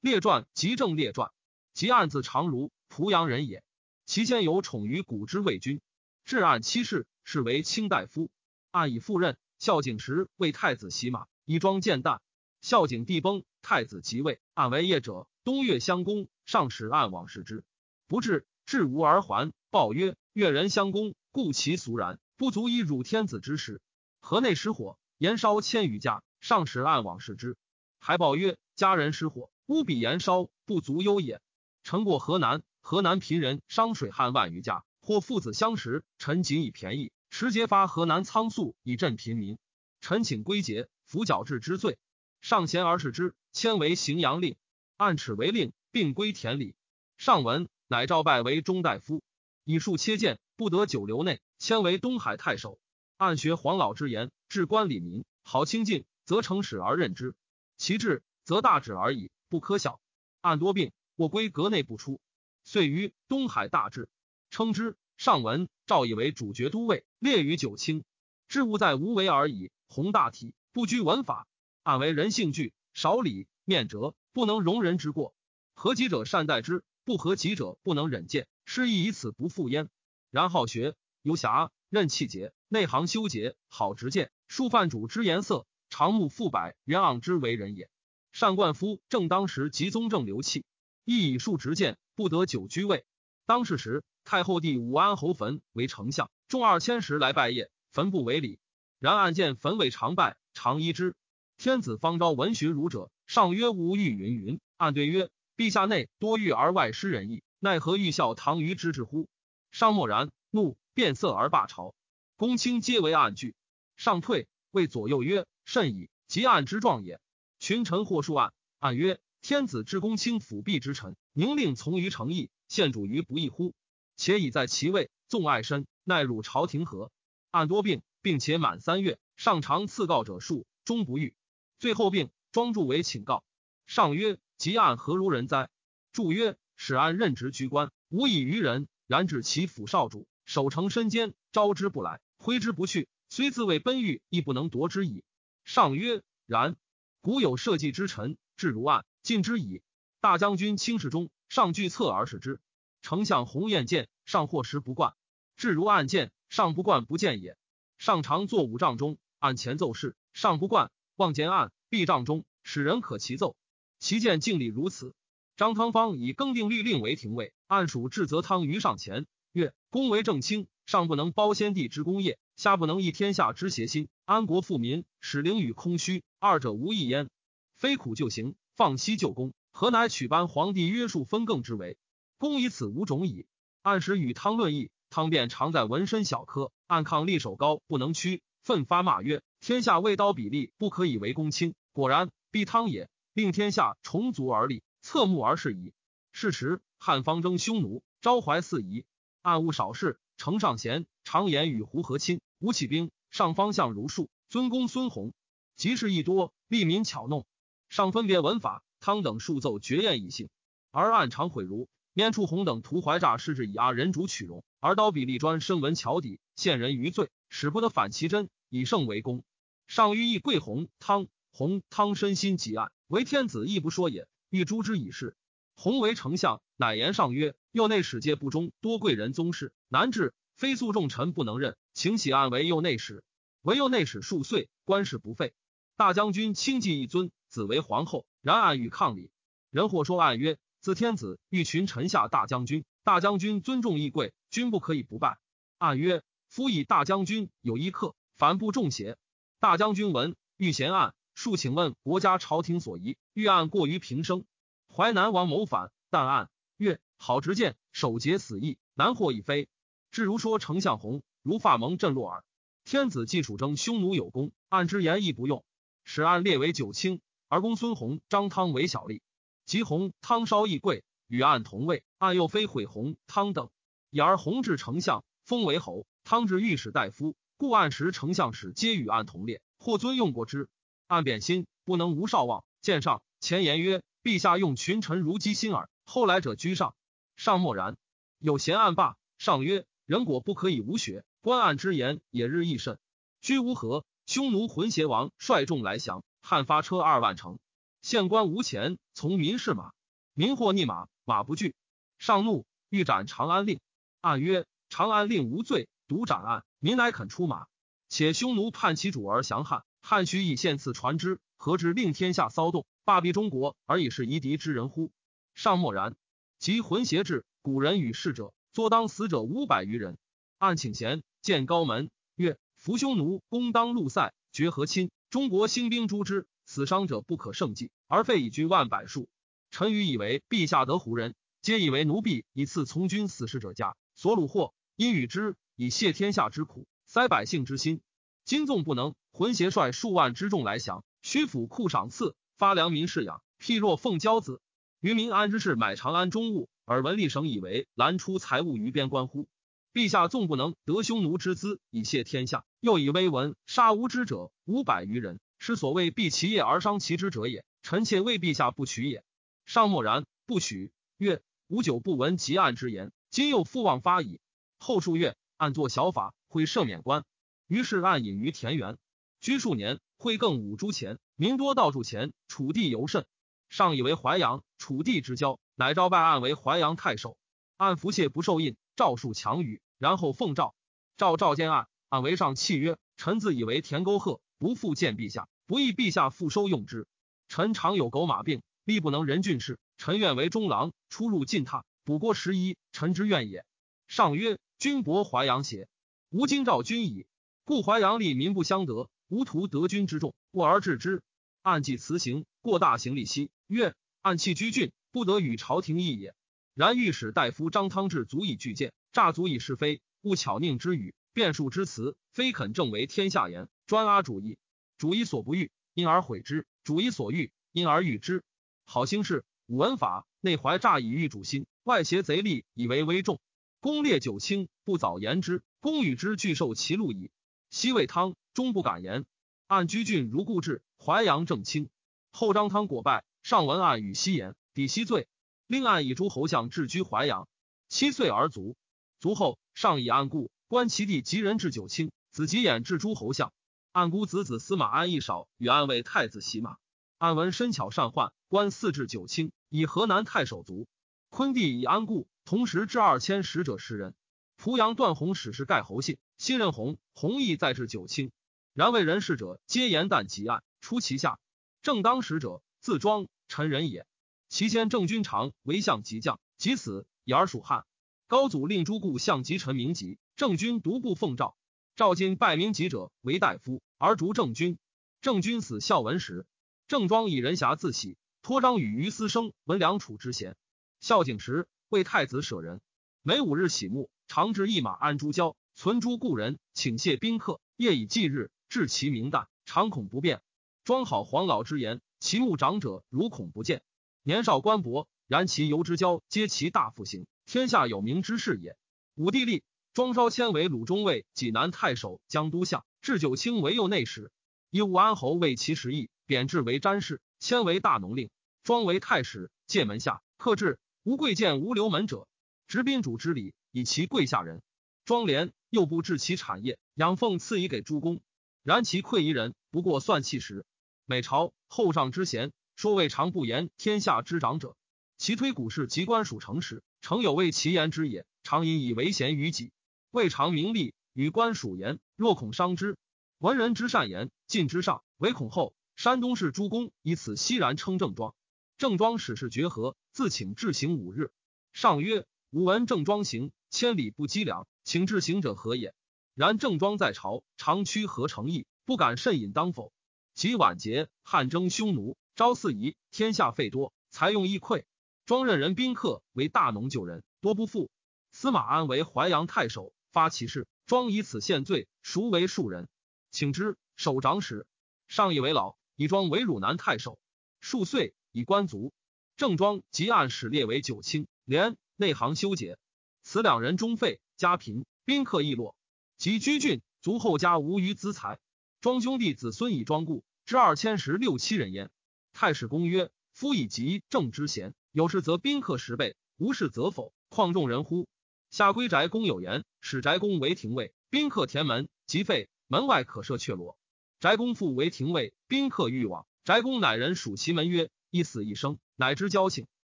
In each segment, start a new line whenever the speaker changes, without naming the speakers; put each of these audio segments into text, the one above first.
列传即正列传，即案字长如濮阳人也。其间有宠于古之魏君，至案七世，是为卿大夫。案以赴任，孝景时为太子洗马，以装见旦。孝景帝崩，太子即位，案为业者。东岳相公，上使案往视之，不至，至无而还。报曰：越人相公，故其俗然，不足以辱天子之事。河内失火，延烧千余家，上使案往视之，还报曰：家人失火，屋比延烧，不足忧也。臣过河南，河南贫人商水旱万余家，或父子相识，臣仅以便宜。持节发河南仓粟以赈贫民，臣请归节，服矫治之罪。上贤而视之，迁为荥阳令，按齿为令，并归田里。上文，乃召拜为中大夫，以数切谏，不得久留内，迁为东海太守。按学黄老之言，治官礼民，好清静，则成史而任之；其志，则大止而已，不可小。按多病，我归阁内不出，遂于东海大治，称之。上文诏以为主角都尉，列于九卿。治务在无为而已。宏大体，不拘文法。按为人性具，少礼面折，不能容人之过。合己者善待之，不合己者不能忍见。失意以此不复焉。然好学，游侠，任气节，内行修节，好直谏。数犯主之颜色，长目复百，元盎之为人也。上冠夫正当时及宗正流气，亦以数直谏，不得久居位。当世时。太后帝武安侯坟为丞相，众二千石来拜谒，坟不为礼。然案见坟尾常拜，常依之。天子方招闻询儒者，上曰：“吾欲云云。”暗对曰：“陛下内多欲而外失仁义，奈何欲效唐虞之志乎？”上默然，怒，变色而罢朝。公卿皆为案惧。上退，谓左右曰：“甚矣！即案之状也。”群臣或数案，按曰：“天子之公卿辅弼之臣，宁令从于诚意，献主于不义乎？”且已在其位，纵爱身，奈辱朝廷何？按多病，并且满三月，上常赐告者数，终不愈。最后病，庄助为请告。上曰：“即案何如人哉？”助曰：“使案任职居官，无以于人。然指其府少主，守城身坚，招之不来，挥之不去，虽自谓奔御，亦不能夺之矣。”上曰：“然。古有社稷之臣，至如案，尽之矣。大将军卿士中，上惧侧而视之。”丞相鸿雁见上或时不惯，至如案见上不惯不见也。上常坐五帐中，案前奏事，上不惯，望见案避帐中，使人可齐奏。其见敬礼如此。张汤方以更定律令为廷尉，按属至则汤于上前曰：“公为正卿，上不能包先帝之功业，下不能益天下之邪心，安国富民，使灵与空虚，二者无异焉。非苦就行，放息就功，何乃取班皇帝约束分更之为？”公以此无种矣。按时与汤论议，汤便常在纹身小科，按抗力手高，不能屈，奋发骂曰：“天下未刀比例，不可以为公卿。”果然，必汤也。令天下重足而立，侧目而视矣。是时，汉方征匈奴，招怀四夷，暗务少事。丞上贤，常言与胡和亲，吴起兵，上方向如数，尊公孙弘。及事一多，利民巧弄。上分别文法，汤等数奏绝艳以兴，而暗常毁如。免处红等图怀诈失之以阿人主取容，而刀笔立专深文桥底，陷人于罪，使不得反其真，以胜为功。上欲意贵红汤，红汤身心极暗，为天子亦不说也，欲诛之以事。红为丞相，乃言上曰：右内史皆不忠，多贵人宗室，难治，非诉众臣不能任，请起案为右内史。唯右内史数岁，官事不废。大将军亲继一尊，子为皇后，然暗与抗礼。人或说暗曰。自天子欲群臣下大将军，大将军尊重义贵，君不可以不拜。按曰：夫以大将军有一客，凡不重邪？大将军闻欲贤案，数请问国家朝廷所宜，欲案过于平生。淮南王谋反，但案曰：好直谏，守节死义，难获已非。至如说丞相弘，如发蒙震落耳。天子既属征匈奴有功，按之言亦不用，使案列为九卿，而公孙弘、张汤为小吏。及弘汤稍易贵，与案同位，案又非毁弘汤等，以而弘至丞相，封为侯；汤至御史大夫，故案时丞相使皆与案同列，或尊用过之。案贬心，不能无少望。见上前言曰：“陛下用群臣如鸡心耳。”后来者居上，上默然。有贤案罢，上曰：“人果不可以无学，观案之言也日益甚。居无何，匈奴浑邪王率众来降，汉发车二万乘。县官无钱，从民是马，民或逆马，马不惧。上怒，欲斩长安令。按曰：长安令无罪，独斩案，民乃肯出马。且匈奴叛其主而降汉，汉须以献赐传之，何之令天下骚动，霸毙中国，而以是夷狄之人乎？上默然。及浑邪至，古人与逝者，作当死者五百余人。按请贤，见高门，曰：伏匈奴攻当陆塞，绝和亲，中国兴兵诛之，死伤者不可胜计，而废以军万百数。臣愚以为陛下得胡人，皆以为奴婢以赐从军死士者家，所虏获，因与之以谢天下之苦。塞百姓之心，今纵不能，浑邪率数万之众来降，虚府库赏赐，发良民饲养，譬若奉骄子。于民安之事，买长安中物，而文吏省以为拦出财物于边关乎？陛下纵不能得匈奴之资以谢天下，又以威文杀无知者五百余人，是所谓避其业而伤其之者也。臣妾为陛下不取也。上默然，不许。曰：吾久不闻极案之言，今又复望发矣。后数月，按作小法。会赦免官，于是暗隐于田园，居数年。会更五铢钱，民多到铸钱。楚地尤甚，上以为淮阳，楚地之交，乃召拜案为淮阳太守。按服谢不受印，诏数强语，然后奉诏。诏诏监案，按为上契曰：臣自以为田沟壑，不复见陛下，不义陛下复收用之。臣常有狗马病，力不能人郡事，臣愿为中郎，出入进榻，补过十一，臣之愿也。上曰：君薄淮阳邪？吾今召君矣，故淮阳吏民不相得，无图得君之众，过而治之。按计辞行，过大行利息，曰：按弃居郡，不得与朝廷议也。然御史大夫张汤志足以拒谏，诈足以是非，勿巧佞之语，辩述之词，非肯正为天下言，专阿主义。主以所不欲，因而毁之；主以所欲，因而欲之。好兴事，武文法，内怀诈以御主心，外挟贼力以为威重。公列九卿，不早言之。公与之俱受其禄矣。西魏汤终不敢言。按居郡如故治，淮阳正清。后张汤果败，上文案与西言，抵西罪。另案以诸侯相置居淮阳。七岁而卒。卒后，上以案故，观其弟及人至九卿，子及衍至诸侯相。案姑子子司马安义少与安为太子袭马。安闻身巧善宦，官四至九卿，以河南太守卒。昆弟以安固，同时至二千使者十人。濮阳段宏使是盖侯信，新任宏弘毅在至九卿，然为人事者皆言旦极案出其下。正当使者自庄臣人也。其先郑君长为相及将，及死以而属汉。高祖令诸故相及臣名籍，郑君独不奉诏。赵今拜名籍者为大夫，而逐郑君。郑君死孝文时，郑庄以人侠自喜，托张与于私生闻梁楚之贤。孝景时为太子舍人，每五日洗沐。常置一马安朱交，存诸故人，请谢宾客。夜以继日，至其明旦，常恐不便。庄好黄老之言，其目长者如恐不见。年少官薄，然其游之交，皆其大复行，天下有名之士也。武帝立庄稍迁为鲁中尉、济南太守、江都相，置九卿为右内史。以武安侯为其实邑，贬制为詹事，迁为大农令。庄为太史，界门下，克制无贵贱无留门者，执宾主之礼。以其贵下人，庄廉又不置其产业，养奉赐以给诸公。然其愧夷人，不过算气时。每朝后上之贤，说未尝不言天下之长者。其推古事及官属诚实，诚有为其言之也。常引以为贤于己，未尝名利与官属言，若恐伤之。文人之善言，尽之上，唯恐后。山东士诸公以此熙然称郑庄。郑庄使是绝和，自请至行五日。上曰：吾闻郑庄行。千里不积粮，请至行者何也？然郑庄在朝，常屈何诚意，不敢甚引当否？及晚节，汉征匈奴，招四夷，天下费多，财用益匮。庄任人宾客为大农救人，多不富。司马安为淮阳太守，发其事，庄以此献罪，孰为庶人？请之，守长史。上以为老，以庄为汝南太守。数岁，以官卒。郑庄即按史列为九卿，连内行修解。此两人终废，家贫，宾客亦落。及居郡，卒后家无余资财。庄兄弟子孙以庄固，至二千十六七人焉。太史公曰：夫以及正之贤，有事则宾客十倍，无事则否，况众人乎？下归宅公有言：使宅公为廷尉，宾客填门，即废，门外可设阙罗。宅公复为廷尉，宾客欲往，宅公乃人属其门曰：一死一生，乃知交情；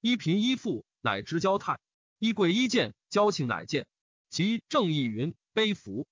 一贫一富，乃知交泰；一贵一贱，交情乃见。即正义云：悲服。